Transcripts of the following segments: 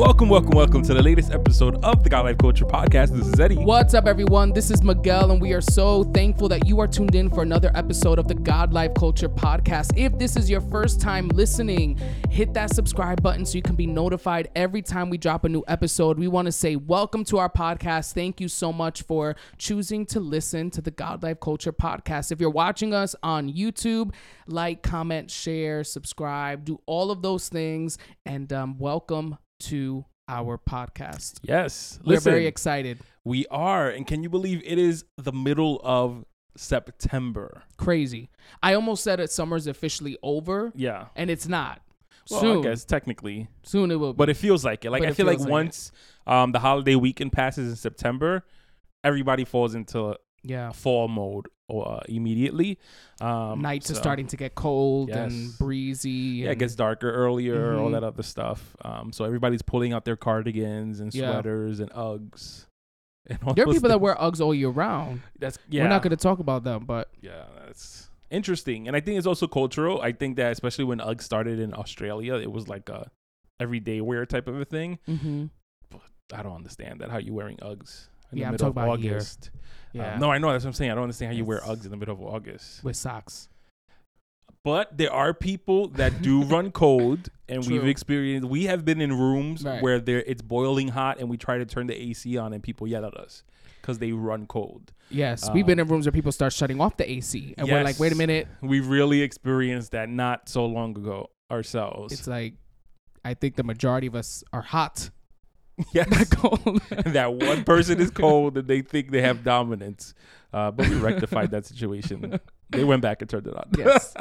Welcome, welcome, welcome to the latest episode of the God Life Culture podcast. This is Eddie. What's up, everyone? This is Miguel, and we are so thankful that you are tuned in for another episode of the God Life Culture podcast. If this is your first time listening, hit that subscribe button so you can be notified every time we drop a new episode. We want to say welcome to our podcast. Thank you so much for choosing to listen to the God Life Culture podcast. If you're watching us on YouTube, like, comment, share, subscribe, do all of those things, and um, welcome to our podcast. Yes, We're listen, very excited. we are, and can you believe it is the middle of September? crazy. I almost said it summer's officially over, Yeah. and it's not. Well, soon, I guess technically, soon it will. Be. but it feels like it. Like But I feel like like once um, the holiday weekend passes in September, everybody falls into yeah, fall mode uh, immediately. Um, nights are so- starting to get cold and Yes. breezy. Yeah, it gets darker earlier, all Mhm. that other stuff. Um, so everybody's pulling out their cardigans and Yeah. sweaters and Uggs. And all There are people that wear Uggs all year round. That's yeah. We're not going to talk about them, but Yeah, that's interesting, and I think it's also cultural. I think that especially when Uggs started in Australia, it was like a everyday wear type of a thing. mm-hmm. I don't understand that. How you wearing Uggs in Yeah, the I'm middle of talking about here. August? yeah, Um, no, I know that's what I'm saying. I don't understand how you wear Uggs in the middle of August. with socks. But there are people that do run cold, and we've experienced. We have been in rooms Right. where there it's boiling hot, and we try to turn the AC on, and people yell at us because they run cold. Yes, we've been in Um, rooms where people start shutting off the AC, and we're like, wait a minute. We really experienced that not so long ago ourselves. It's like, I think the majority of us are hot, yes, not cold. that one person is cold, and they think they have dominance. Uh, but we rectified that situation. They went back and turned it on. Yes.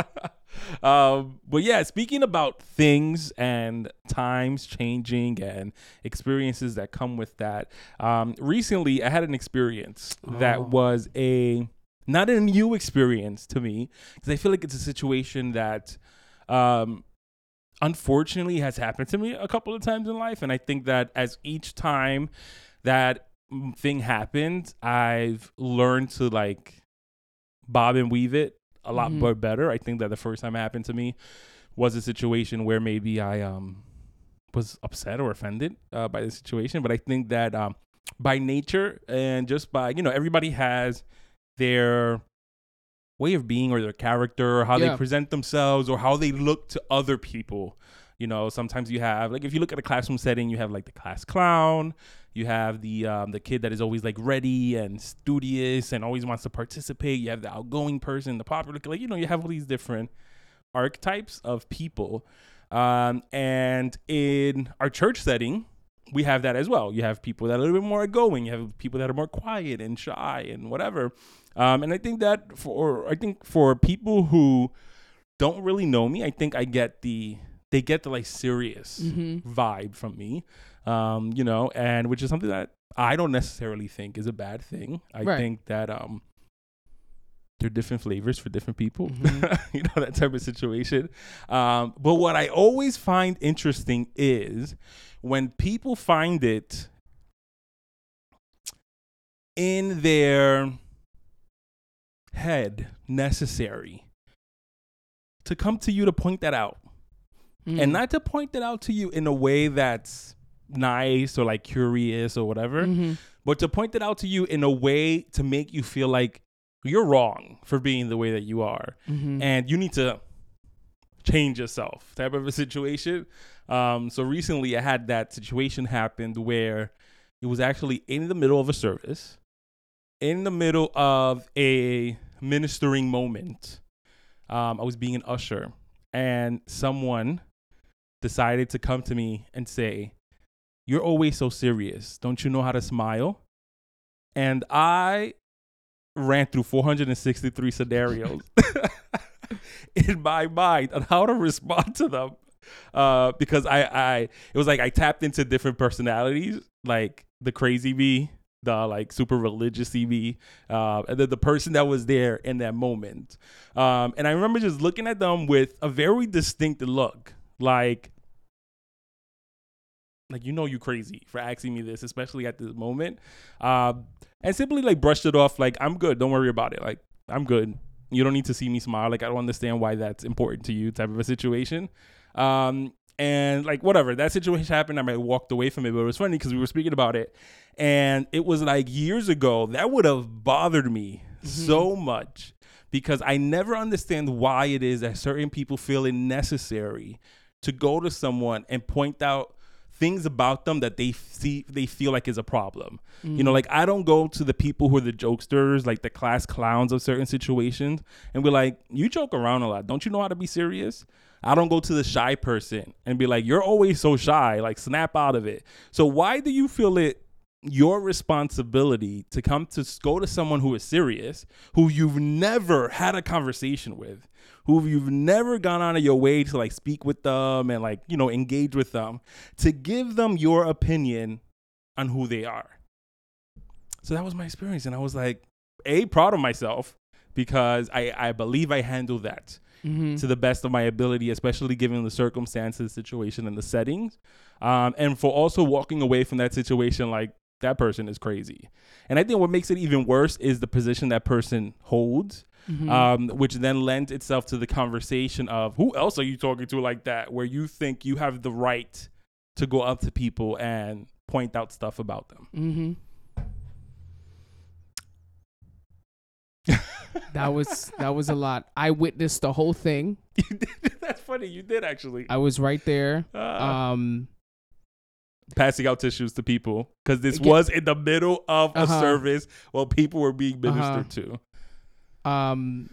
um, but yeah, speaking about things and times changing and experiences that come with that, um, recently I had an experience Oh. that was a not a new experience to me because I feel like it's a situation that, um, unfortunately, has happened to me a couple of times in life, and I think that as each time that mm, thing happened, I've learned to like bob and weave it a lot more better. I think that the first time it happened to me was a situation where maybe I um was upset or offended uh, by the situation, but I think that um by nature and just by you know everybody has their way of being or their character or how Yeah. they present themselves or how they look to other people. You know, sometimes you have like if you look at a classroom setting, you have like the class clown, you have the um, the kid that is always like ready and studious and always wants to participate. You have the outgoing person, the popular, like you know, you have all these different archetypes of people. Um, and in our church setting, we have that as well. You have people that are a little bit more outgoing. You have people that are more quiet and shy and whatever. Um, and I think that for I think for people who don't really know me, I think I get the they get the like serious mm-hmm. vibe from me, um, you know, and which is something that I don't necessarily think is a bad thing. I Right. think that um, there are different flavors for different people, Mhm. you know, that type of situation. Um, but what I always find interesting is when people find it in their head necessary to come to you to point that out Mm. and not to point it out to you in a way that's nice or like curious or whatever, Mhm. but to point it out to you in a way to make you feel like you're wrong for being the way that you are Mhm. and you need to change yourself type of a situation. Um, so recently I had that situation happened where it was actually in the middle of a service, in the middle of a ministering moment. Um, I was being an usher, and someone decided to come to me and say, You're always so serious. Don't you know how to smile? And I ran through 463 scenarios in my mind on how to respond to them. Uh, because I, I, it was like I tapped into different personalities, like the crazy me, the like super religious me, uh, and then the person that was there in that moment. Um, and I remember just looking at them with a very distinct look, like, like you know you crazy for asking me this, especially at this moment, um, and simply like brushed it off, like I'm good, don't worry about it, like I'm good. You don't need to see me smile. Like I don't understand why that's important to you, type of a situation. Um, and like whatever that situation happened i might walked away from it but it was funny because we were speaking about it and it was like years ago that would have bothered me mm-hmm. so much because i never understand why it is that certain people feel it necessary to go to someone and point out things about them that they see they feel like is a problem. Mm-hmm. You know, mm. like I don't go to the people who are the jokesters, like the class clowns of certain situations, and be like, "You joke around a lot. Don't you know how to be serious?" I don't go to the shy person and be like, you're always so shy, like snap out of it. So why do you feel it your responsibility to come to go to someone who is serious, who you've never had a conversation with, who you've never gone out of your way to like speak with them and like, you know, engage with them, to give them your opinion on who they are. So that was my experience. And I was like, A, proud of myself because I, I believe I handled that mm-hmm. to the best of my ability, especially given the circumstances, situation, and the settings. Um, and for also walking away from that situation like that person is crazy. And I think what makes it even worse is the position that person holds. Mm-hmm. Um, which then lends itself to the conversation of who else are you talking to like that, where you think you have the right to go up to people and point out stuff about them. Mm-hmm. that was that was a lot. I witnessed the whole thing. That's funny. You did actually. I was right there. Uh, um, passing out tissues to people because this was in the middle of uh-huh. a service while people were being ministered uh-huh. to. Um,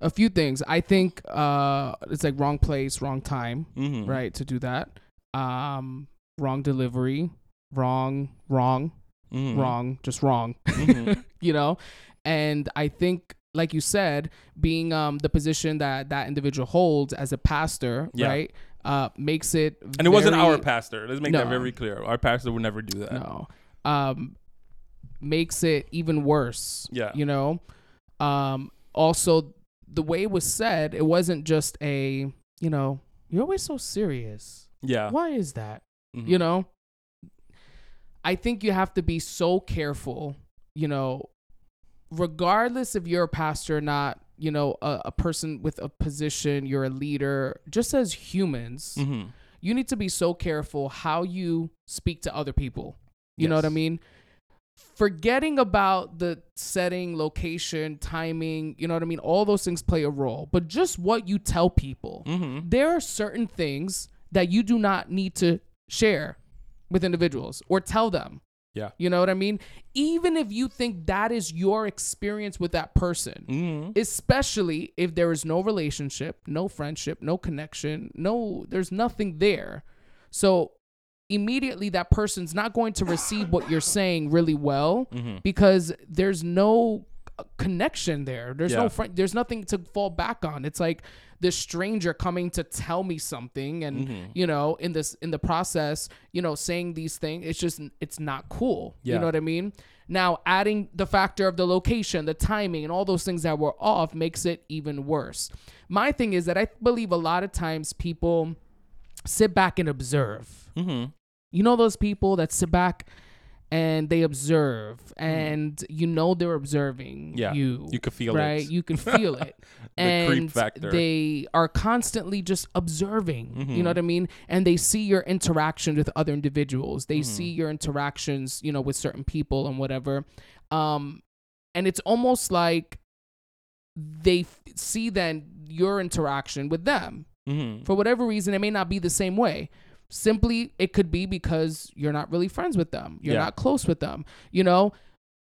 a few things. I think uh, it's like wrong place, wrong time, mm-hmm. right? To do that. Um, wrong delivery, wrong, wrong, mm-hmm. wrong, just wrong. Mm-hmm. you know, and I think like you said, being um the position that that individual holds as a pastor, yeah. right, uh, makes it. And very, it wasn't our pastor. Let's make no, that very clear. Our pastor would never do that. No, um, makes it even worse. Yeah, you know. Um, also, the way it was said, it wasn't just a, you know, you're always so serious. Yeah. Why is that? Mm-hmm. You know. I think you have to be so careful, you know, regardless if you're a pastor or not, you know, a, a person with a position, you're a leader, just as humans, mm-hmm. you need to be so careful how you speak to other people. You yes. know what I mean? Forgetting about the setting, location, timing, you know what I mean? All those things play a role, but just what you tell people. Mm-hmm. There are certain things that you do not need to share with individuals or tell them. Yeah. You know what I mean? Even if you think that is your experience with that person, mm-hmm. especially if there is no relationship, no friendship, no connection, no, there's nothing there. So immediately that person's not going to receive what you're saying really well mm-hmm. because there's no connection there. There's yeah. no friend. There's nothing to fall back on. It's like this stranger coming to tell me something, and mm-hmm. you know, in this in the process, you know, saying these things. It's just it's not cool. Yeah. You know what I mean? Now, adding the factor of the location, the timing, and all those things that were off makes it even worse. My thing is that I believe a lot of times people sit back and observe. Mm-hmm. You know those people that sit back and they observe mm-hmm. and you know they're observing yeah, you you can feel right it you can feel it the and they are constantly just observing mm-hmm. you know mm-hmm. what i mean and they see your interaction with other individuals they mm. see your interactions you know with certain people and whatever um and it's almost like they f- see then your interaction with them mm-hmm. for whatever reason it may not be the same way Simply, it could be because you're not really friends with them. You're yeah. not close with them. You know,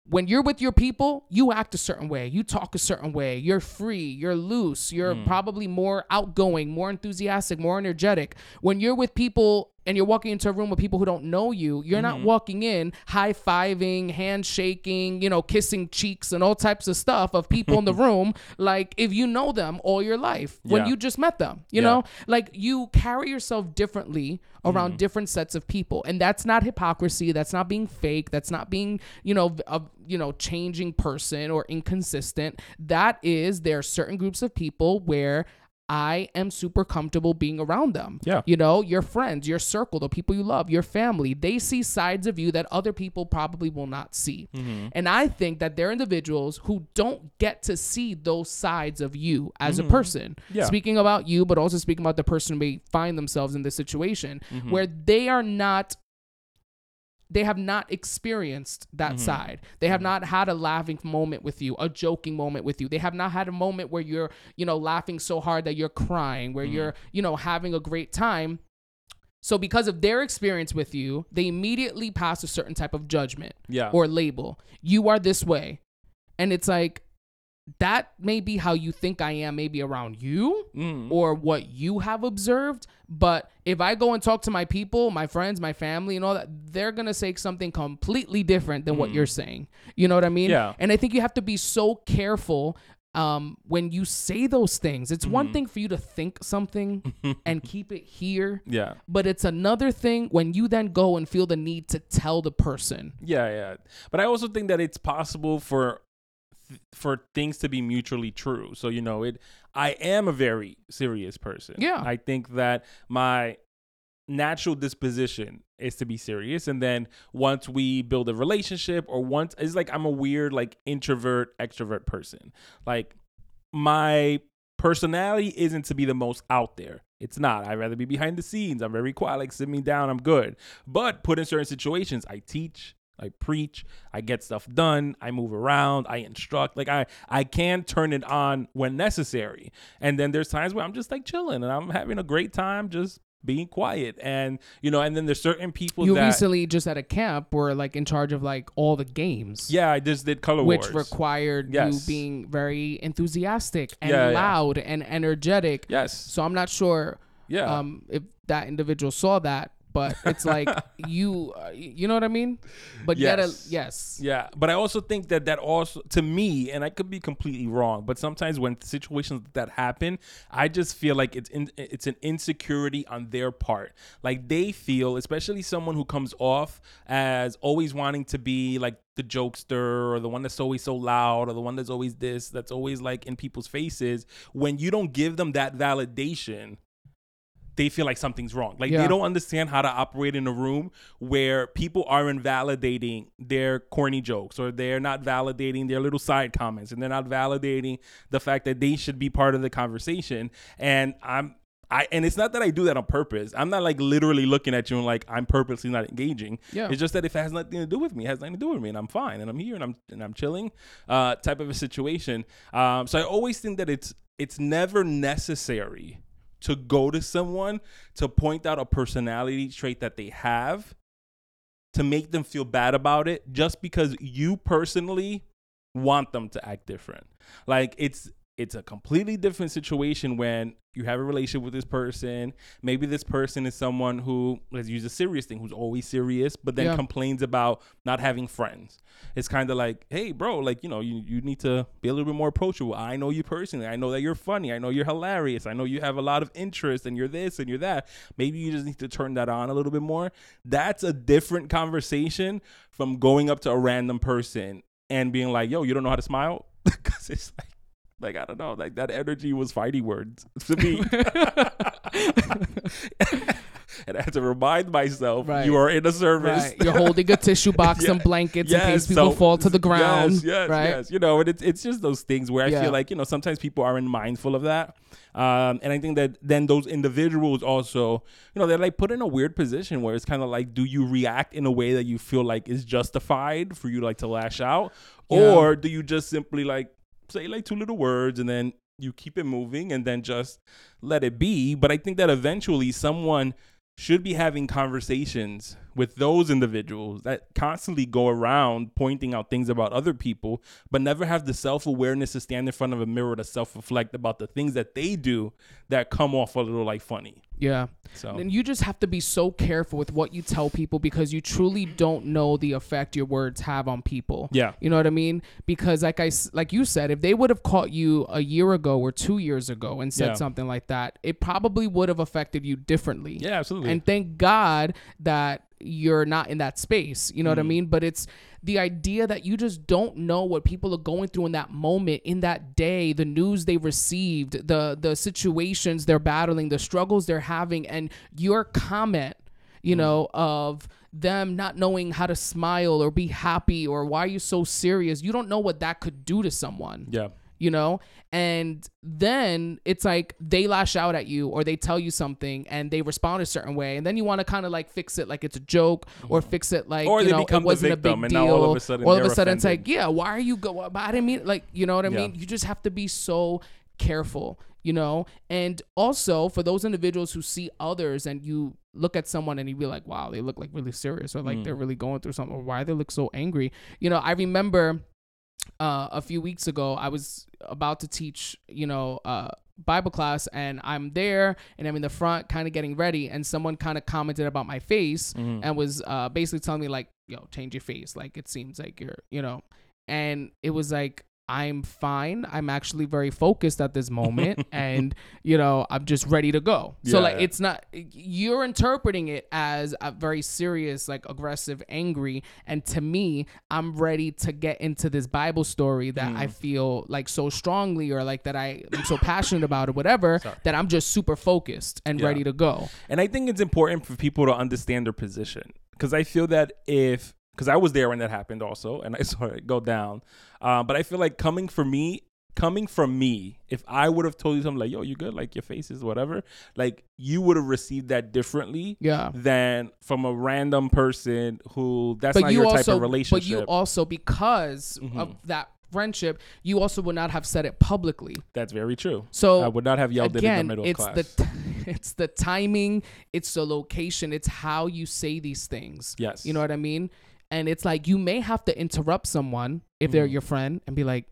when you're with your people, you act a certain way, you talk a certain way, you're free, you're loose, you're mm. probably more outgoing, more enthusiastic, more energetic. When you're with people and you're walking into a room with people who don't know you, you're not Mm-hmm. walking in high fiving, handshaking, you know, kissing cheeks and all types of stuff of people in the room. Like if you know them all your life when Yeah. you just met them, you Yeah. know, like you carry yourself differently around Mm-hmm. different sets of people, and that's not hypocrisy. That's not being fake. That's not being, you know, a you know changing person or inconsistent. That is there are certain groups of people where. I am super comfortable being around them. Yeah. You know, your friends, your circle, the people you love, your family, they see sides of you that other people probably will not see. Mm-hmm. And I think that they're individuals who don't get to see those sides of you as Mm-hmm. a person. Yeah. Speaking about you, but also speaking about the person who may find themselves in this situation Mm-hmm. where they are not they have not experienced that Mm-hmm. side. They have not had a laughing moment with you, a joking moment with you. They have not had a moment where you're, you know, laughing so hard that you're crying, where Mm-hmm. you're, you know, having a great time. So because of their experience with you, they immediately pass a certain type of judgment Yeah. or label. You are this way. And it's like that may be how you think I am maybe around you Mm. or what you have observed. But if I go and talk to my people, my friends, my family, and all that, they're going to say something completely different than what you're saying. You know what I mean? Yeah. And I think you have to be so careful um, when you say those things. It's one thing for you to think something and keep it here. Yeah. But it's another thing when you then go and feel the need to tell the person. Yeah, yeah. But I also think that it's possible for for things to be mutually true. So you know, it I am a very serious person. Yeah. I think that my natural disposition is to be serious and then once we build a relationship or once it's like I'm a weird like introvert extrovert person. Like my personality isn't to be the most out there. It's not. I'd rather be behind the scenes. I'm very quiet. Like sit me down. I'm good. But put in certain situations, I teach, I preach, I get stuff done, I move around, I instruct. Like I I can turn it on when necessary. And then there's times where I'm just like chilling and I'm having a great time just being quiet. And you know, and then there's certain people You that recently just at a camp were like in charge of like all the games. Yeah, I just did color which wars. required Yes. you being very enthusiastic and Yeah, yeah. loud and energetic. yes. So I'm not sure Yeah. um, if that individual saw that, but it's like you, uh, you know what I mean? But yet, a, Yes. yes, Yeah, but I also think that that also to me, and I could be completely wrong, but sometimes when situations that happen, I just feel like it's in, it's an insecurity on their part. Like they feel, especially someone who comes off as always wanting to be like the jokester or the one that's always so loud or the one that's always this, that's always like in people's faces. When you don't give them that validation, they feel like something's wrong. Like Yeah. they don't understand how to operate in a room where people aren't validating their corny jokes or they're not validating their little side comments and they're not validating the fact that they should be part of the conversation. And I'm I and it's not that I do that on purpose. I'm not like literally looking at you and like I'm purposely not engaging. Yeah. It's just that if it has nothing to do with me, it has nothing to do with me, and I'm fine, and I'm here, and I'm and I'm chilling, uh, type of a situation. Um, so I always think that it's it's never necessary to go to someone to point out a personality trait that they have to make them feel bad about it just because you personally want them to act different. Like it's it's a completely different situation when you have a relationship with this person. Maybe this person is someone who let's use a serious thing, who's always serious, but then Yeah. complains about not having friends. It's kind of like, hey, bro, like you know, you you need to be a little bit more approachable. I know you personally. I know that you're funny. I know you're hilarious. I know you have a lot of interest, and you're this and you're that. Maybe you just need to turn that on a little bit more. That's a different conversation from going up to a random person and being like, yo, you don't know how to smile, because it's like. Like I don't know, like that energy was fighting words to me, and I had to remind myself Right. you are in a service. right. You're holding a tissue box Yeah. and blankets in case people so- fall to the ground. Yes, yes, right? yes. You know, and it's it's just those things where I Yeah. feel like you know sometimes people aren't mindful of that, um, and I think that then those individuals also, you know, they're like put in a weird position where it's kind of like, do you react in a way that you feel like is justified for you like to lash out, Yeah. or do you just simply like say like two little words and then you keep it moving and then just let it be? But I think that eventually someone should be having conversations with those individuals that constantly go around pointing out things about other people, but never have the self awareness to stand in front of a mirror to self reflect about the things that they do that come off a little like funny. Yeah. So And you just have to be so careful with what you tell people because you truly don't know the effect your words have on people. Yeah. You know what I mean? Because like I like you said, if they would have caught you a year ago or 2 years ago and said Yeah. something like that, it probably would have affected you differently. yeah, absolutely. And thank God that you're not in that space. You know what I mm. mean? But it's the idea that you just don't know what people are going through in that moment, in that day, the news they received, the the situations they're battling, the struggles they're having, and your comment, you mm. know, of them not knowing how to smile or be happy or why are you so serious. You don't know what that could do to someone yeah. you know and then it's like they lash out at you or they tell you something and they respond a certain way. And then you want to kind of like fix it like it's a joke or fix it like Or you they know become it wasn't a big victim and deal now all of a sudden all of a sudden it's like yeah why are you go i didn't mean like you know what i Yeah. mean? You just have to be so careful you know? And also for those individuals who see others and you look at someone and you be like wow they look like really serious or like Mm. they're really going through something or why they look so angry. You know i remember uh, a few weeks ago, I was about to teach, you know, uh, Bible class, and I'm there, and I'm in the front, kind of getting ready, and someone kind of commented about my face, Mhm. and was uh, basically telling me like, "Yo, change your face. Like it seems like you're, you know," and it was like. I'm fine. I'm actually very focused at this moment and you know, I'm just ready to go. So like yeah. it's not you're interpreting it as a very serious, like aggressive, angry, and to me, I'm ready to get into this Bible story that Mm. I feel like so strongly or like that I am so passionate about or whatever Sorry. that I'm just super focused and Yeah. ready to go. And I think it's important for people to understand their position because I feel that if because I was there when that happened also, and I saw it go down. Uh, but I feel like coming from me, coming from me, if I would have told you something like, "Yo, you good? Like your face is whatever," like you would have received that differently Yeah. than from a random person who that's But not you your also type of relationship. but you also because Mhm. of that friendship, you also would not have said it publicly. that's very true. So I would not have yelled it in the middle it's class. the t- it's the timing, it's the location, it's how you say these things. yes, You know what I mean? And it's like you may have to interrupt someone if they're Mhm. your friend and be like,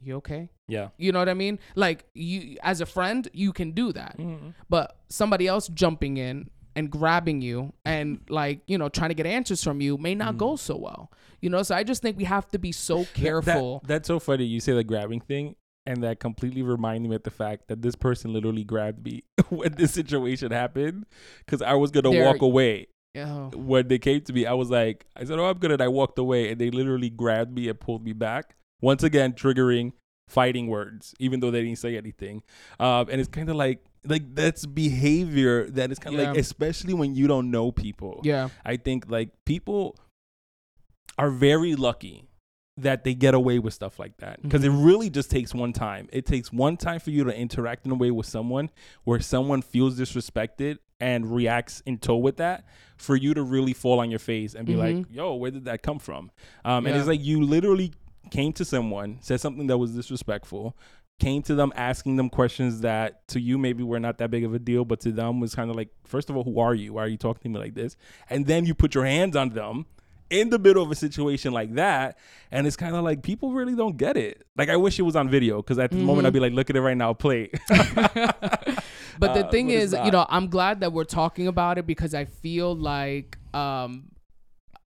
"You okay?" yeah. You know what I mean? Like you as a friend, you can do that. Mhm. But somebody else jumping in and grabbing you and like, you know, trying to get answers from you may not go so well. You know, so I just think we have to be so That- that- careful. that's so funny. You say the grabbing thing, and that completely reminded me of the fact that this person literally grabbed me when this situation happened because I was gonna They're- walk away. Oh. When they came to me, I was like, I said, "Oh, I'm good," and I walked away, and they literally grabbed me and pulled me back. Once again, triggering fighting words, even though they didn't say anything. Um, and it's kind of like like that's behavior that is kind of like, especially when you don't know people. Yeah. I think like people are very lucky that they get away with stuff like that because Mhm. it really just takes one time. It takes one time for you to interact in a way with someone where someone feels disrespected and reacts in tow with that for you to really fall on your face and be like, Mhm. "Yo, where did that come from?" Um, And it's like you literally came to someone, said something that was disrespectful, came to them asking them questions that to you maybe were not that big of a deal, but to them was kind of like, first of all, who are you? Why are you talking to me like this? And then you put your hands on them in the middle of a situation like that, and it's kind of like people really don't get it. Like I wish it was on video because at the moment Mhm. I'd be like, look at it right now, play. but the Uh, thing but is, you know, I'm glad that we're talking about it because I feel like um,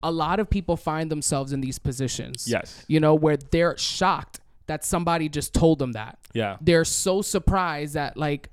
a lot of people find themselves in these positions. yes. You know, where they're shocked that somebody just told them that. Yeah. They're so surprised that, like,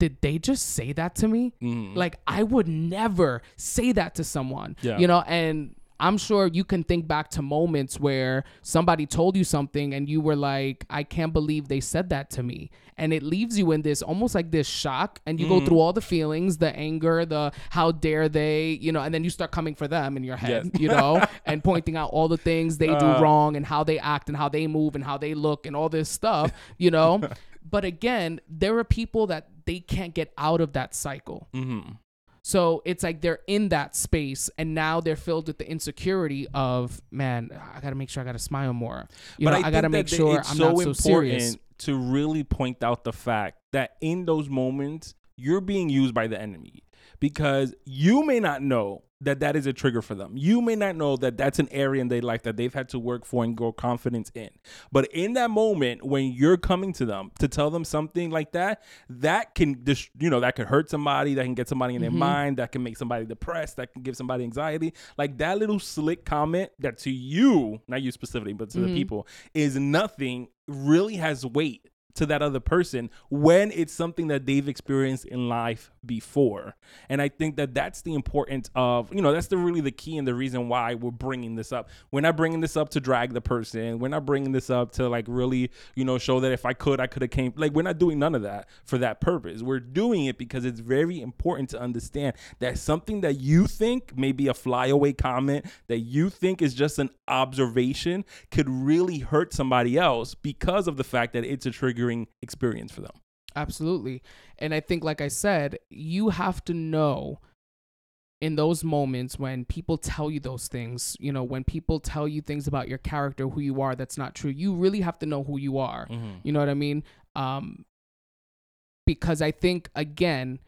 did they just say that to me? Mhm. Like, I would never say that to someone. Yeah. You know, and I'm sure you can think back to moments where somebody told you something and you were like, I can't believe they said that to me. And it leaves you in this almost like this shock. And you Mm-hmm. go through all the feelings, the anger, the how dare they, you know, and then you start coming for them in your head, Yes. you know, and pointing out all the things they do Uh. wrong and how they act and how they move and how they look and all this stuff, you know. but again, there are people that they can't get out of that cycle. Mhm. So it's like they're in that space and now they're filled with the insecurity of, man, I got to make sure I got to smile more. You know, I, got to make sure I'm so not so important serious. to really point out the fact that in those moments you're being used by the enemy because you may not know that that is a trigger for them. You may not know that that's an area in their life that they've had to work for and grow confidence in. But in that moment when you're coming to them to tell them something like that, that can just you know that could hurt somebody, that can get somebody in their mm-hmm. mind, that can make somebody depressed, that can give somebody anxiety. Like that little slick comment that to you, not you specifically, but to the mm-hmm. people, is nothing really has weight to that other person when it's something that they've experienced in life before. And I think that that's the importance of, you know, that's the really the key and the reason why we're bringing this up. We're not bringing this up to drag the person. We're not bringing this up to like really, you know, show that if I could, I could have came. Like we're not doing none of that for that purpose. We're doing it because it's very important to understand that something that you think may be a flyaway comment that you think is just an observation could really hurt somebody else because of the fact that it's a triggering experience for them. Absolutely. And I think, like I said, you have to know in those moments when people tell you those things, you know, when people tell you things about your character, who you are, that's not true. You really have to know who you are. You know what I mean? Um, because I think, again,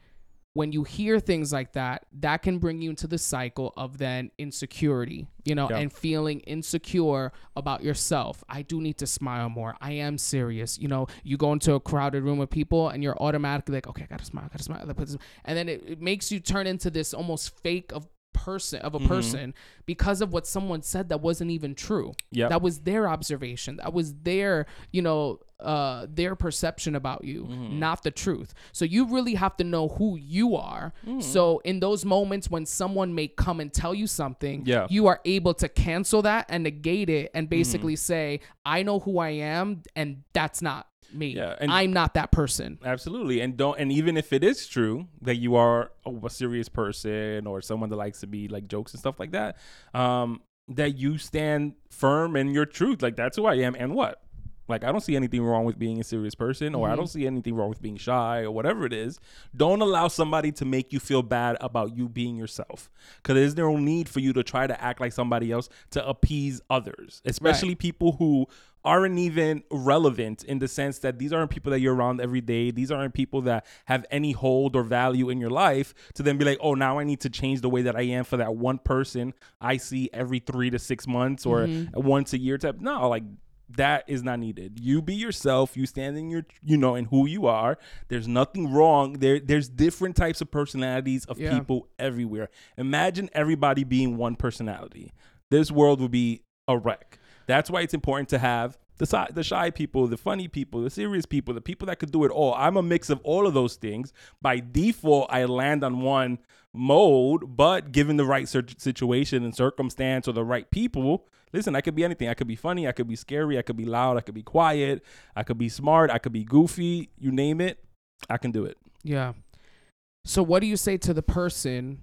when you hear things like that, that can bring you into the cycle of then insecurity, you know, Yeah. and feeling insecure about yourself. I do need to smile more. I am serious. You know, you go into a crowded room of people and you're automatically like, okay, I gotta smile, I gotta smile. I gotta put this-" And then it, it makes you turn into this almost fake of person of a Mm-hmm. person because of what someone said that wasn't even true. Yeah. That was their observation. That was their, you know, uh their perception about you, Mm-hmm. not the truth. So you really have to know who you are. So in those moments when someone may come and tell you something, Yeah. you are able to cancel that and negate it and Mm-hmm. basically say, I know who I am and that's not me. Yeah, and- I'm not that person. Absolutely. And don't and even if it is true that you are a, serious person or someone that likes to be like jokes and stuff like that, um, that you stand firm in your truth. Like that's who I am and what? Like I don't see anything wrong with being a serious person or I don't see anything wrong with being shy or whatever it is. Don't allow somebody to make you feel bad about you being yourself. Cuz there's no need for you to try to act like somebody else to appease others, especially people who aren't even relevant in the sense that these aren't people that you're around every day. These aren't people that have any hold or value in your life to then be like, oh, now I need to change the way that I am for that one person I see every three to six months or mm-hmm. once a year type. No, like that is not needed. You be yourself. You stand in your, you know, in who you are. There's nothing wrong. There, there's different types of personalities of Yeah. people everywhere. Imagine everybody being one personality. This world would be a wreck. That's why it's important to have the shy, the shy people, the funny people, the serious people, the people that could do it all. I'm a mix of all of those things. By default, I land on one mode, but given the right situation and circumstance or the right people, listen, I could be anything. I could be funny, I could be scary, I could be loud, I could be quiet, I could be smart, I could be goofy, you name it, I can do it. Yeah. So what do you say to the person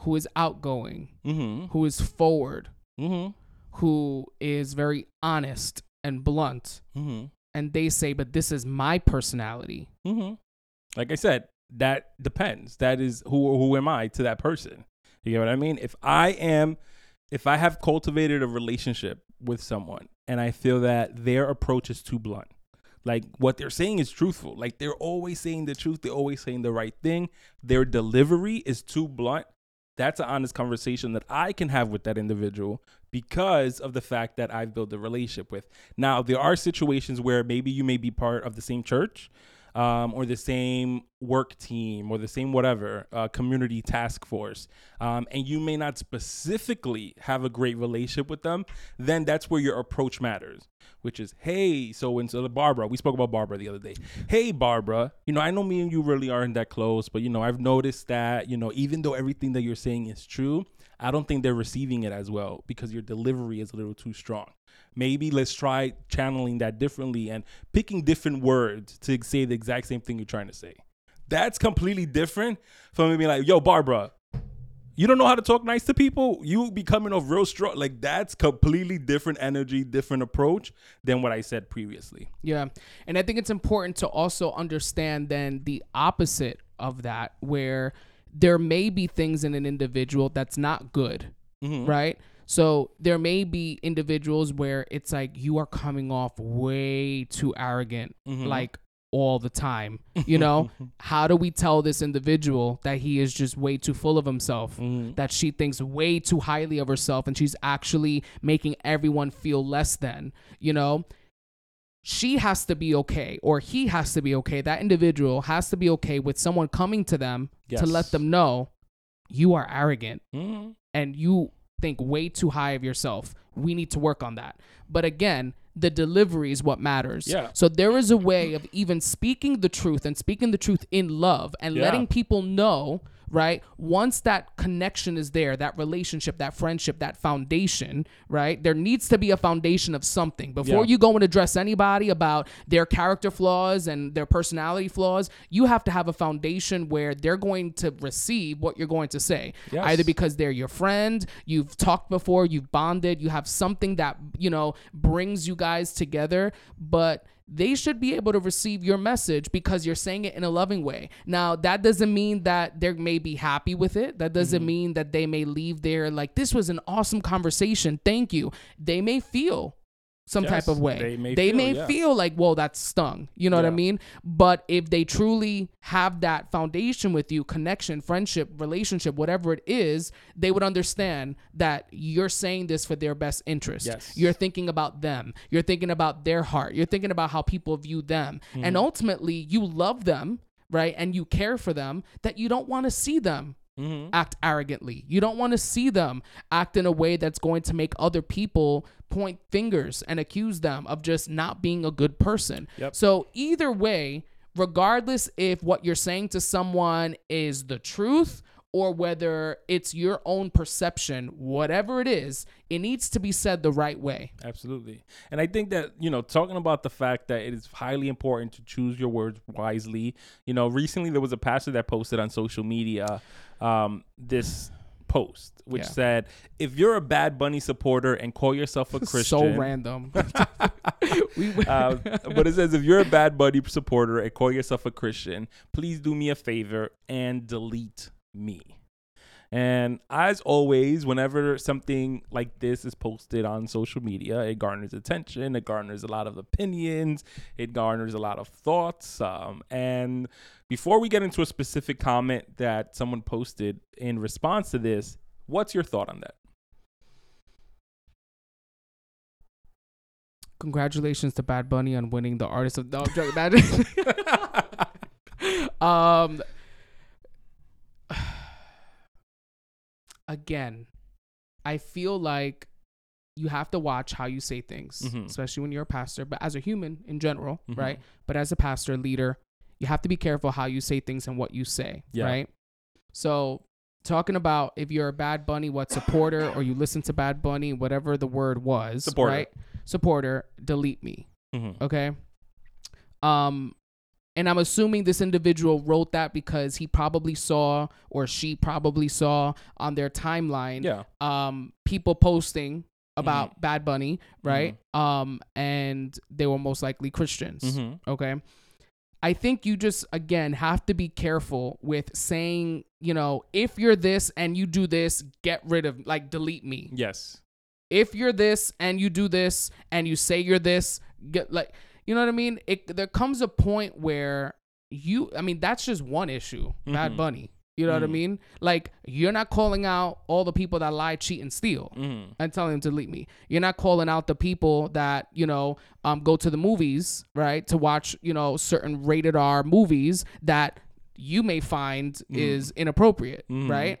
who is outgoing, Mhm. who is forward, Mhm. Who is very honest and blunt, Mhm. and they say, "But this is my personality." hmm Like I said, that depends. That is who who am I to that person? You get what I mean? If I am, if I have cultivated a relationship with someone and I feel that their approach is too blunt, like what they're saying is truthful, like they're always saying the truth, they're always saying the right thing, their delivery is too blunt. That's an honest conversation that I can have with that individual because of the fact that I've built a relationship with. Now, there are situations where maybe you may be part of the same church um, or the same work team or the same whatever uh, community task force, um, and you may not specifically have a great relationship with them, then that's where your approach matters. Which is, hey, so and so Barbara, we spoke about Barbara the other day. Hey, Barbara, you know, I know me and you really aren't that close, but you know, I've noticed that, you know, even though everything that you're saying is true, I don't think they're receiving it as well because your delivery is a little too strong. Maybe let's try channeling that differently and picking different words to say the exact same thing you're trying to say. That's completely different from me being like, yo, Barbara, you don't know how to talk nice to people. You be coming off real strong. Like that's completely different energy, different approach than what I said previously. Yeah. And I think it's important to also understand then the opposite of that, where there may be things in an individual that's not good, mm-hmm. right? So there may be individuals where it's like you are coming off way too arrogant. Like all the time. You know, how do we tell this individual that he is just way too full of himself, Mhm. that she thinks way too highly of herself and she's actually making everyone feel less than, you know? She has to be okay, or he has to be okay. That individual has to be okay with someone coming to them to let them know you are arrogant Mhm. and you think way too high of yourself. We need to work on that. But again, the delivery is what matters. Yeah. So there is a way of even speaking the truth and speaking the truth in love and Yeah. letting people know, right? Once that connection is there, that relationship, that friendship, that foundation, right? There needs to be a foundation of something. Before Yeah. you go and address anybody about their character flaws and their personality flaws, you have to have a foundation where they're going to receive what you're going to say. Yes. Either because they're your friend, you've talked before, you've bonded, you have something that, you know, brings you guys together, but they should be able to receive your message because you're saying it in a loving way. Now, that doesn't mean that they may be happy with it. That doesn't Mm-hmm. mean that they may leave there like, this was an awesome conversation. Thank you. They may feel some type of way. they may they feel, may yeah. feel like, whoa, that stung. You know what I mean? But if they truly have that foundation with you, connection, friendship, relationship, whatever it is, they would understand that you're saying this for their best interest. Yes. You're thinking about them. You're thinking about their heart. You're thinking about how people view them. Mm-hmm. And ultimately, you love them, right? And you care for them that you don't want to see them Mhm. act arrogantly. You don't want to see them act in a way that's going to make other people point fingers and accuse them of just not being a good person. Yep. So, either way, regardless if what you're saying to someone is the truth or whether it's your own perception, whatever it is, it needs to be said the right way. Absolutely. And I think that, you know, talking about the fact that it is highly important to choose your words wisely. You know, recently there was a pastor that posted on social media um, this post, which Yeah. said, if you're a Bad Bunny supporter and call yourself a Christian. So random. uh, but it says if you're a Bad Bunny supporter and call yourself a Christian, please do me a favor and delete me. And as always, whenever something like this is posted on social media, it garners attention, it garners a lot of opinions, it garners a lot of thoughts. Um, and before we get into a specific comment that someone posted in response to this, what's your thought on that? congratulations to Bad Bunny on winning the artist of no, joking. Bad- um again, I feel like you have to watch how you say things, Mhm. especially when you're a pastor, but as a human in general, Mhm. right? But as a pastor, leader, you have to be careful how you say things and what you say, Yeah. right? So, talking about if you're a Bad Bunny, what supporter, or you listen to Bad Bunny, whatever the word was, Supporter. right? Supporter, delete me, Mhm. okay? Um, and I'm assuming this individual wrote that because he probably saw or she probably saw on their timeline Yeah. um people posting about Mm-hmm. Bad Bunny, right? Um and they were most likely Christians. Mhm. Okay. I think you just again have to be careful with saying, you know, if you're this and you do this, get rid of like delete me. Yes. If you're this and you do this and you say you're this, get like you know what I mean? It there comes a point where you I mean that's just one issue, Bad Mhm. Bunny. You know what I Mhm. mean? Like you're not calling out all the people that lie, cheat, and steal Mhm. and telling them to delete me. You're not calling out the people that you know um, go to the movies, right, to watch you know certain rated R movies that you may find is inappropriate, Mhm. right?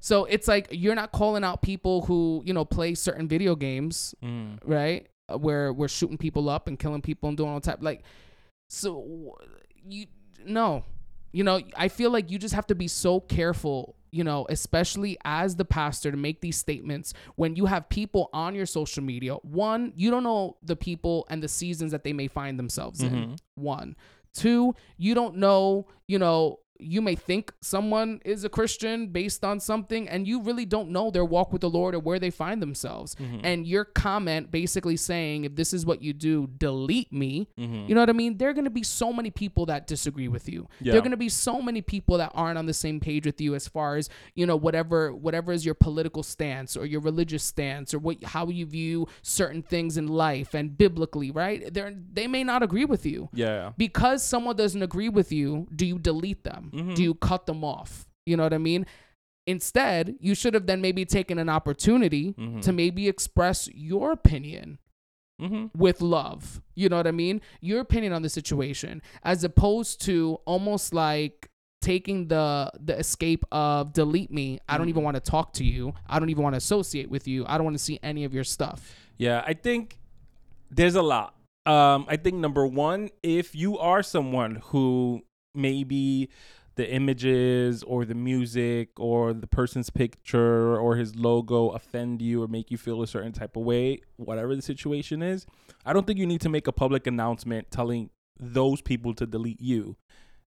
So it's like you're not calling out people who you know play certain video games, Mhm. right, where we're shooting people up and killing people and doing all type like. So you no, you know I feel like you just have to be so careful you know, especially as the pastor to make these statements when you have people on your social media. One, you don't know the people and the seasons that they may find themselves in. Mhm. One. Two, you don't know, you know, you may think someone is a Christian based on something, and you really don't know their walk with the Lord or where they find themselves. Mm-hmm. And your comment basically saying, if this is what you do, delete me. Mm-hmm. You know what I mean? There are going to be so many people that disagree with you. Yeah. There are going to be so many people that aren't on the same page with you as far as you know whatever whatever is your political stance or your religious stance or what how you view certain things in life and biblically, right? They they may not agree with you Yeah. because someone doesn't agree with you, do you delete them? Mhm. Do you cut them off? You know what I mean? Instead, you should have then maybe taken an opportunity Mhm. to maybe express your opinion Mm-hmm. with love. You know what I mean? Your opinion on the situation as opposed to almost like taking the the escape of delete me. I don't even want to talk to you. I don't even want to associate with you. I don't want to see any of your stuff. Yeah, I think there's a lot. Um, I think number one, if you are someone who maybe the images or the music or the person's picture or his logo offend you or make you feel a certain type of way, whatever the situation is, I don't think you need to make a public announcement telling those people to delete you.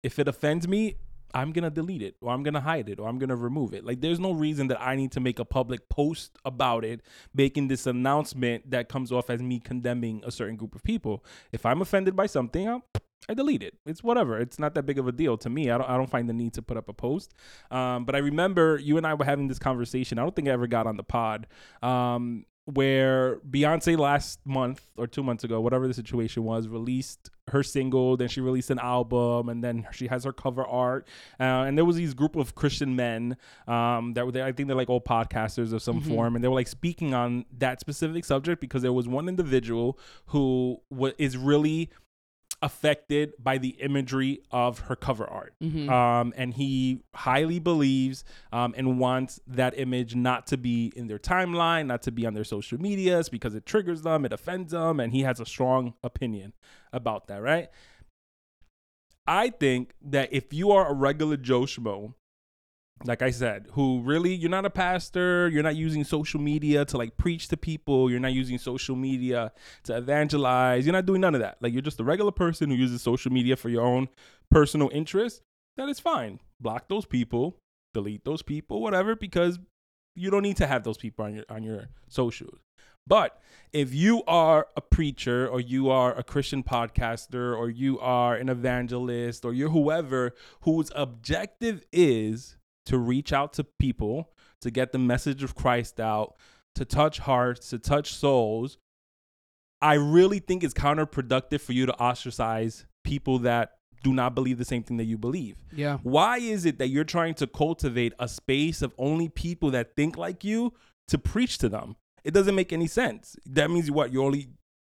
If it offends me, I'm gonna delete it or I'm gonna hide it or I'm gonna remove it. Like there's no reason that I need to make a public post about it, making this announcement that comes off as me condemning a certain group of people. If I'm offended by something, I'll, I delete it. It's whatever. It's not that big of a deal to me. I don't I don't find the need to put up a post. Um, but I remember you and I were having this conversation. I don't think I ever got on the pod. Um, where Beyonce last month or two months ago, whatever the situation was, released her single, then she released an album, and then she has her cover art. Uh, and there was these group of Christian men um, that were there. I think they're like all podcasters of some Mhm. form, and they were like speaking on that specific subject because there was one individual who wa- is really affected by the imagery of her cover art. Mhm. Um, and he highly believes um, and wants that image not to be in their timeline, not to be on their social medias because it triggers them, it offends them, and he has a strong opinion about that, right? I think that if you are a regular Joe Schmo, like I said, who really, you're not a pastor, you're not using social media to like preach to people, you're not using social media to evangelize, you're not doing none of that. Like you're just a regular person who uses social media for your own personal interest, that is fine. Block those people, delete those people, whatever, because you don't need to have those people on your on your socials. But if you are a preacher or you are a Christian podcaster or you are an evangelist or you're whoever whose objective is to reach out to people, to get the message of Christ out, to touch hearts, to touch souls, I really think it's counterproductive for you to ostracize people that do not believe the same thing that you believe. Yeah. Why is it that you're trying to cultivate a space of only people that think like you to preach to them? It doesn't make any sense. That means what? You only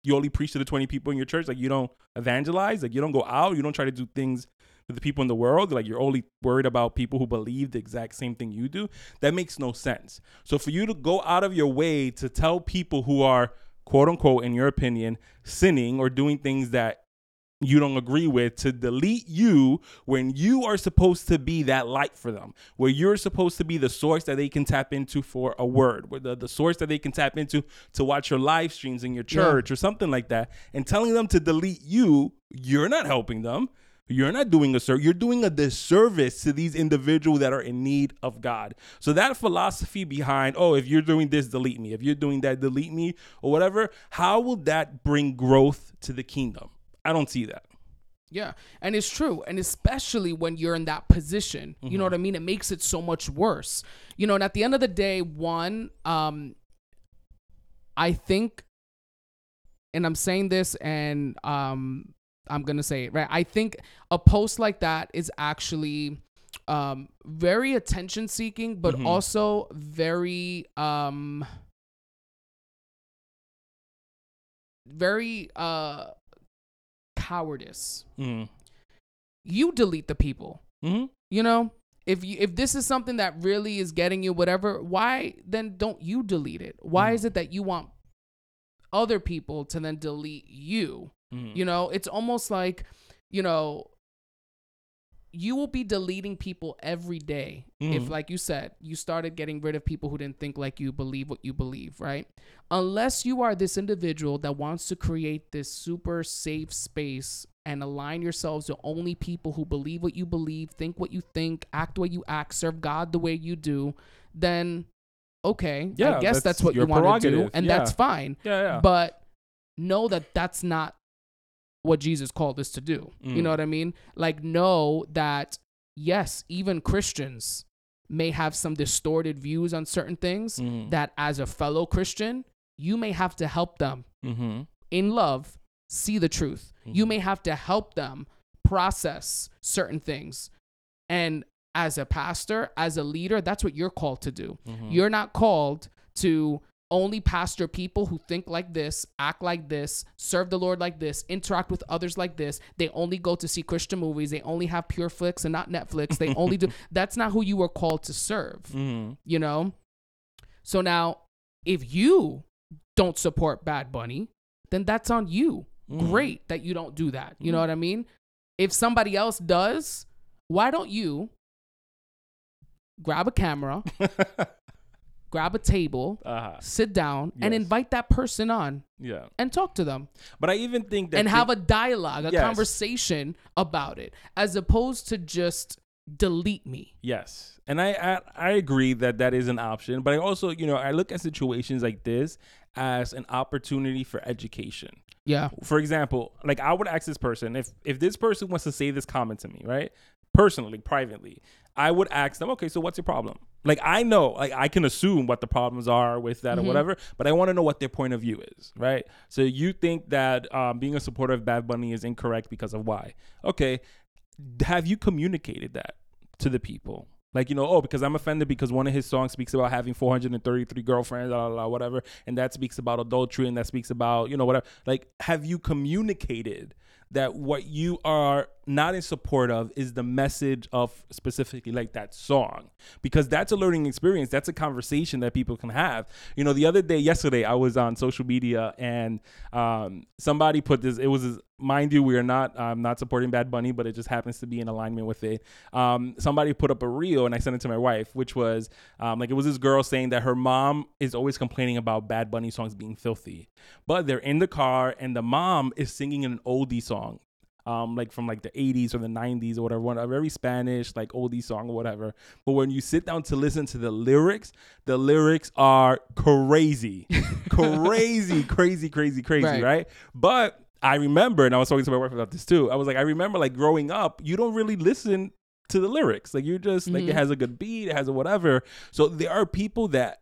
you only preach to the 20 people in your church like you don't evangelize, like you don't go out, you don't try to do things the people in the world, like you're only worried about people who believe the exact same thing you do. That makes no sense. So for you to go out of your way to tell people who are quote unquote in your opinion sinning or doing things that you don't agree with to delete you when you are supposed to be that light for them, where you're supposed to be the source that they can tap into for a word, where the, the source that they can tap into to watch your live streams in your Yeah. church or something like that, and telling them to delete you, you're not helping them. You're not doing a service. You're doing a disservice to these individuals that are in need of God. So that philosophy behind, oh, if you're doing this, delete me. If you're doing that, delete me, or whatever. How will that bring growth to the kingdom? I don't see that. Yeah, and it's true, and especially when you're in that position, you know what I mean. It makes it so much worse, you know. And at the end of the day, one, um, I think, and I'm saying this, and um, I'm gonna say it right. I think a post like that is actually um very attention seeking, but Mhm. also very um very uh cowardice Mm. you delete the people. hmm You know, if you if this is something that really is getting you whatever, why then don't you delete it? Why Mhm. is it that you want other people to then delete you? Hmm You know, it's almost like, you know, you will be deleting people every day if Mhm. like you said, you started getting rid of people who didn't think like you, believe what you believe, right? Unless you are this individual that wants to create this super safe space and align yourselves to only people who believe what you believe, think what you think, act the way you act, serve God the way you do, then okay, Yeah, I guess that's that's, what you want to do, and Yeah. that's fine. Yeah, yeah. But know that that's not what Jesus called us to do. You Mm. know what I mean? Like, know that yes, even Christians may have some distorted views on certain things Mhm. that as a fellow Christian, you may have to help them mm-hmm. in love see the truth. You Mhm. may have to help them process certain things. And as a pastor, as a leader, that's what you're called to do. Mhm. You're not called to only pastor people who think like this, act like this, serve the Lord like this, interact with others like this. They only go to see Christian movies. They only have Pure Flix and not Netflix. They only do. That's not who you were called to serve Mhm. you know? So now, if you don't support Bad Bunny, then that's on you. Mhm. Great that you don't do that. You know Mhm. what I mean? If somebody else does, why don't you grab a camera, grab a table, uh-huh. sit down, and invite that person on Yeah. and talk to them But I even think that and have a dialogue, a Yes. conversation about it, as opposed to just delete me. Yes, and I, I I agree that that is an option, but I also you know I look at situations like this as an opportunity for education. Yeah. For example, like I would ask this person if if this person wants to say this comment to me, right? Personally, privately, I would ask them, okay, so what's your problem? Like I know, like I can assume what the problems are with that or Mhm. whatever, but I want to know what their point of view is, right? So you think that um, being a supporter of Bad Bunny is incorrect because of why? Okay, have you communicated that to the people? Like, you know, oh, because I'm offended because one of his songs speaks about having 433 girlfriends, blah, blah, blah, whatever. And that speaks about adultery and that speaks about, you know, whatever. Like, have you communicated that what you are not in support of is the message of specifically like that song? Because that's a learning experience. That's a conversation that people can have. You know, the other day, yesterday, I was on social media and um, somebody put this, it was mind you, we are not um, not supporting Bad Bunny, but it just happens to be in alignment with it. Um, somebody put up a reel, and I sent it to my wife, which was um, like it was this girl saying that her mom is always complaining about Bad Bunny songs being filthy, but they're in the car, and the mom is singing an oldie song. Um, like from like the 80s or the 90s or whatever, one a very Spanish like oldie song or whatever. But when you sit down to listen to the lyrics, the lyrics are crazy, crazy, crazy, crazy, crazy, Right. right? But I remember, and I was talking to my wife about this too. I was like, I remember like growing up, you don't really listen to the lyrics. Like you're just like Mhm. it has a good beat, it has a whatever. So there are people that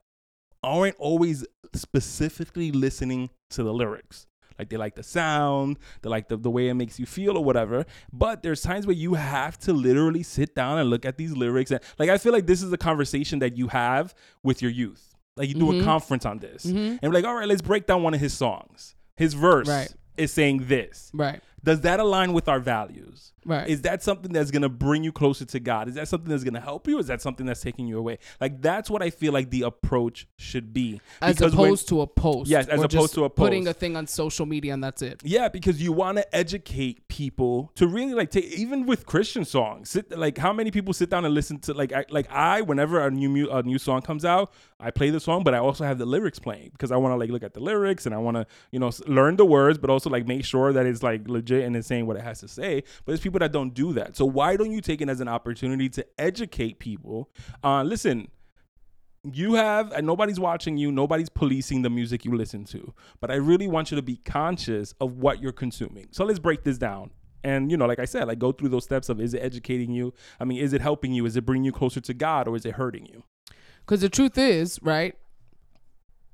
aren't always specifically listening to the lyrics. Like they like the sound, they like the, the way it makes you feel or whatever. But there's times where you have to literally sit down and look at these lyrics. And like I feel like this is a conversation that you have with your youth. Like you do Mhm. a conference on this. Mhm. And like, all right, let's break down one of his songs. His verse Right. Is saying this. Right. Does that align with our values? Right. Is that something that's gonna bring you closer to God? Is that something that's gonna help you? Is that something that's taking you away? Like that's what I feel like the approach should be. as Because opposed to a post. Yes, as opposed to a post. Putting a thing on social media and that's it. Yeah, because you want to educate people to really like take even with Christian songs. Sit like how many people sit down and listen to like I, like I whenever a new a new song comes out, I play the song, but I also have the lyrics playing because I want to like look at the lyrics and I want to you know learn the words, but also like make sure that it's like legit and it's saying what it has to say. But there's people that don't do that. So why don't you take it as an opportunity to educate people? Uh, listen, you have and nobody's watching you nobody's policing the music you listen to but i really want you to be conscious of what you're consuming. So let's break this down. And you know like i said like go through those steps of is it educating you? I mean is it helping you? Is it bringing you closer to god or is it hurting you? Because the truth is, right,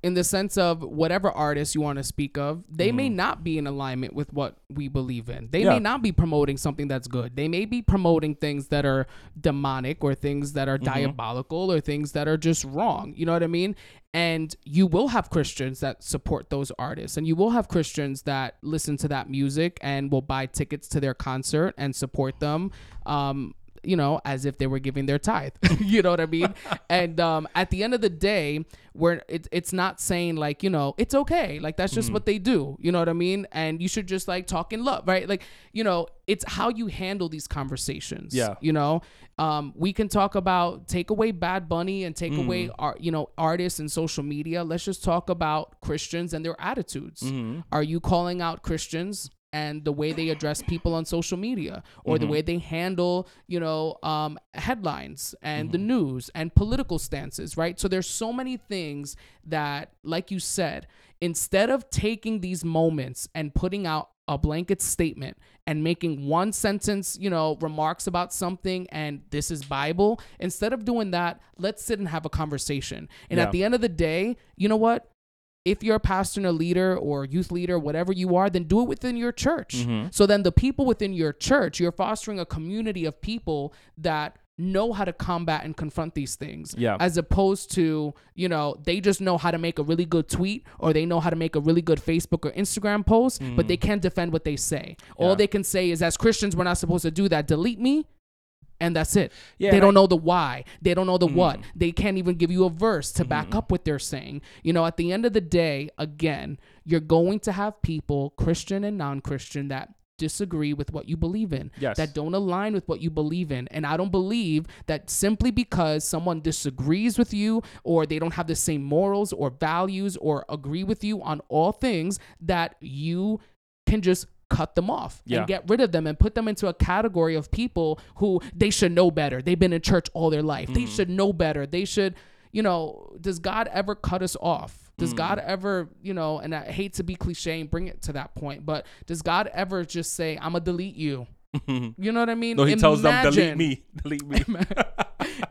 in the sense of whatever artist you want to speak of, they may not be in alignment with what we believe in. They Mm-hmm. Yeah. may not be promoting something that's good. They may be promoting things that are demonic or things that are Mm-hmm. diabolical or things that are just wrong. You know what I mean? And you will have Christians that support those artists, and you will have Christians that listen to that music and will buy tickets to their concert and support them. Um, you know, as if they were giving their tithe. you know what I mean? and um, at the end of the day, where it, it's not saying like, you know, it's okay. Like that's just what they do. You know what I mean? And you should just like talk in love, right? Like, you know, it's how you handle these conversations. Yeah. You know, um, we can talk about take away Bad Bunny and take away art, you know, artists and social media. Let's just talk about Christians and their attitudes. Are you calling out Christians and the way they address people on social media or the Mhm. way they handle you know um, headlines and the Mhm. news and political stances right so there's so many things that like you said instead of taking these moments and putting out a blanket statement and making one sentence, you know, remarks about something and this is Bible, instead of doing that, let's sit and have a conversation. And Yeah. at the end of the day, you know what? If you're a pastor and a leader or youth leader, whatever you are, then do it within your church. Mhm. So then the people within your church, you're fostering a community of people that know how to combat and confront these things Yeah. as opposed to you know they just know how to make a really good tweet or they know how to make a really good facebook or instagram post but they can't defend what they say all Mm. They can say is as christians we're not supposed to do that delete me and that's it Yeah, they don't I- know the why they don't know the what Mm. they can't even give you a verse to Mm-hmm. back up what they're saying you know at the end of the day again you're going to have people christian and non-christian that disagree with what you believe in Yes. that don't align with what you believe in and i don't believe that simply because someone disagrees with you or they don't have the same morals or values or agree with you on all things that you can just cut them off Yeah. and get rid of them and put them into a category of people who they should know better. They've been in church all their life. They Mm-hmm. should know better. They should, you know, does God ever cut us off? Does God Mm. ever, you know, and I hate to be cliche and bring it to that point, but does God ever just say, I'm going to delete you? You know what I mean? no, he tells them delete me, delete me.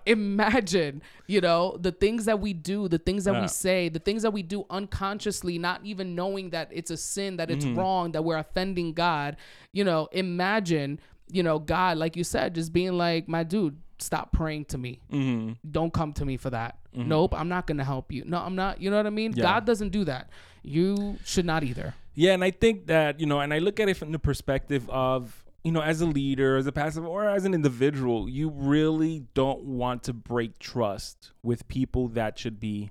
Imagine you know the things that we do the things that Yeah. we say the things that we do unconsciously not even knowing that it's a sin that it's wrong that we're offending god. You know imagine you know god like you said just being like my dude stop praying to me. Hmm don't come to me for that. Nope i'm not gonna help you. No i'm not you know what i mean? Yeah. god doesn't do that. You should not either. Yeah, and I think that, you know, and I look at it from the perspective of, you know, as a leader, as a passive, or as an individual, you really don't want to break trust with people that should be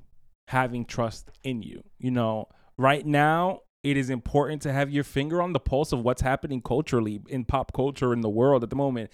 having trust in you. You know, right now, it is important to have your finger on the pulse of what's happening culturally in pop culture in the world at the moment.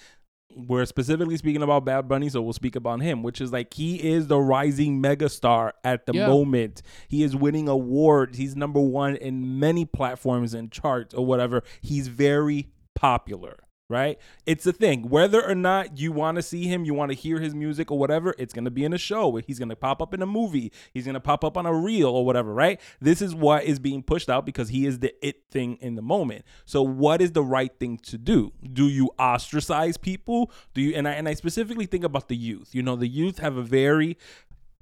We're specifically speaking about Bad Bunny, so we'll speak about him, which is like he is the rising megastar at the Yeah. moment. He is winning awards. He's number one in many platforms and charts or whatever. He's very popular, right? It's a thing. Whether or not you want to see him, you want to hear his music or whatever, it's going to be in a show. He's going to pop up in a movie. He's going to pop up on a reel or whatever, right? This is what is being pushed out because he is the it thing in the moment. So what is the right thing to do? Do you ostracize people? Do you and I and I specifically think about the youth. You know, the youth have a very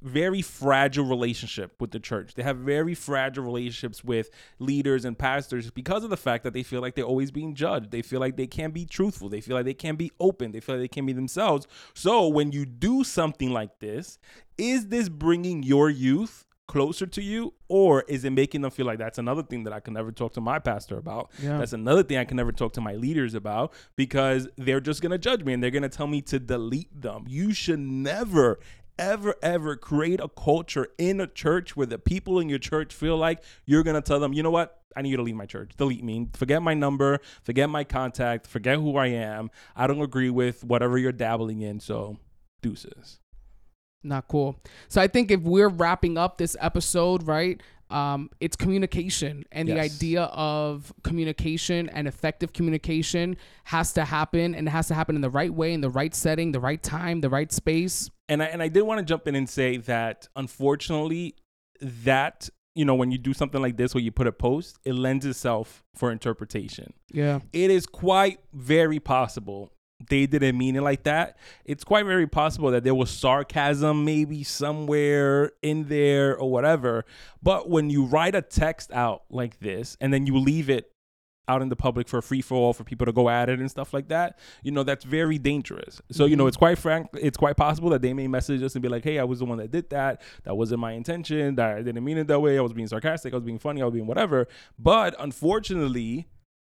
very fragile relationship with the church. They have very fragile relationships with leaders and pastors because of the fact that they feel like they're always being judged. They feel like they can't be truthful. They feel like they can't be open. They feel like they can't be themselves. So when you do something like this, is this bringing your youth closer to you or is it making them feel like that's another thing that I can never talk to my pastor about? Yeah. That's another thing I can never talk to my leaders about because they're just going to judge me and they're going to tell me to delete them. You should never ever ever create a culture in a church where the people in your church feel like you're going to tell them, "You know what? I need you to leave my church. Delete me. Forget my number, forget my contact, forget who I am. I don't agree with whatever you're dabbling in, so deuces." not cool. So I think if we're wrapping up this episode, right, um, it's communication and the idea of communication and effective communication has to happen and it has to happen in the right way, in the right setting, the right time, the right space. And I and I did want to jump in and say that unfortunately that you know when you do something like this where you put a post, it lends itself for interpretation. Yeah. it is quite very possible they didn't mean it like that. It's quite very possible that there was sarcasm maybe somewhere in there or whatever. But when you write a text out like this and then you leave it out in the public for free for all for people to go at it and stuff like that, you know, that's very dangerous. So, you know, Mhm. it's quite frank it's quite possible that they may message us and be like, Hey, I was the one that did that. That wasn't my intention. That I didn't mean it that way. I was being sarcastic, I was being funny, I was being whatever. But unfortunately,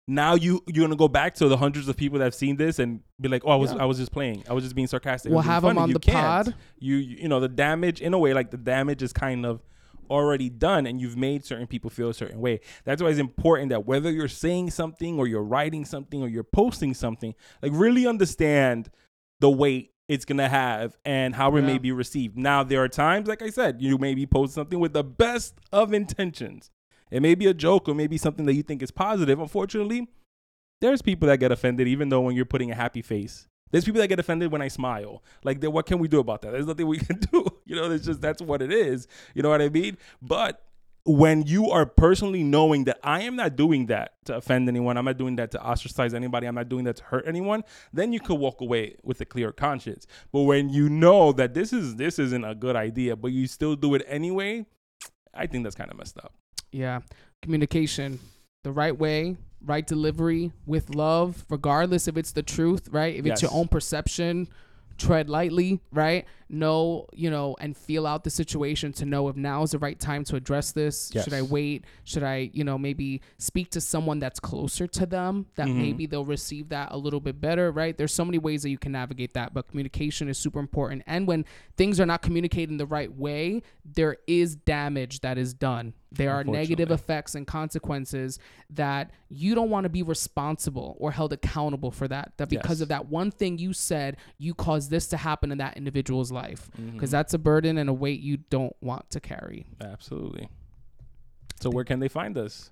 now you you're gonna go back to the hundreds of people that have seen this and be like, oh, I was Yeah. I was just playing, I was just being sarcastic. We'll have being have 'em on You the can't. pod. You you you know the damage in a way like the damage is kind of already done and you've made certain people feel a certain way. That's why it's important that whether you're saying something or you're writing something or you're posting something, like really understand the weight it's gonna have and how it Yeah. may be received. Now there are times, like I said, you may be posting something with the best of intentions. It may be a joke or maybe something that you think is positive. Unfortunately, there's people that get offended even though when you're putting a happy face. There's people that get offended when I smile. Like, what can we do about that? There's nothing we can do. You know, it's just that's what it is. You know what I mean? But when you are personally knowing that I am not doing that to offend anyone, I'm not doing that to ostracize anybody, I'm not doing that to hurt anyone, then you could walk away with a clear conscience. But when you know that this is this isn't a good idea, but you still do it anyway, I think that's kind of messed up. Yeah. Communication, the right way, right delivery with love, regardless if it's the truth, right? If it's your own perception, tread lightly, right? Know, you know, and feel out the situation to know if now is the right time to address this. Should I wait? Should I, you know, maybe speak to someone that's closer to them that Mhm. maybe they'll receive that a little bit better, right? There's so many ways that you can navigate that, but communication is super important. And when things are not communicated in the right way, there is damage that is done. There are negative effects and consequences that you don't want to be responsible or held accountable for that. That because Yes. of that one thing you said, you caused this to happen in that individual's life. Mm-hmm. Because that's a burden and a weight you don't want to carry. Absolutely. So where can they find us?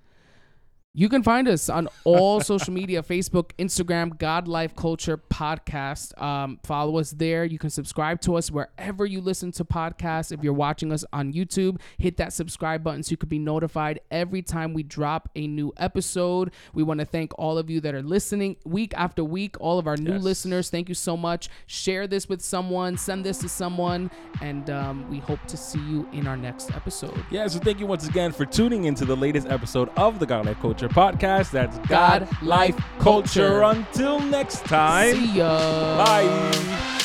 You can find us on all social media Facebook, Instagram, God Life Culture Podcast. Um, follow us there. You can subscribe to us wherever you listen to podcasts. If you're watching us on YouTube, hit that subscribe button so you can be notified every time we drop a new episode. We want to thank all of you that are listening week after week, all of our new Yes. listeners. Thank you so much. Share this with someone, send this to someone, and um, we hope to see you in our next episode. Yeah, so thank you once again for tuning into the latest episode of the God Life Culture podcast. That's God God, Life Life Culture. Culture. Until next time. See ya. Bye.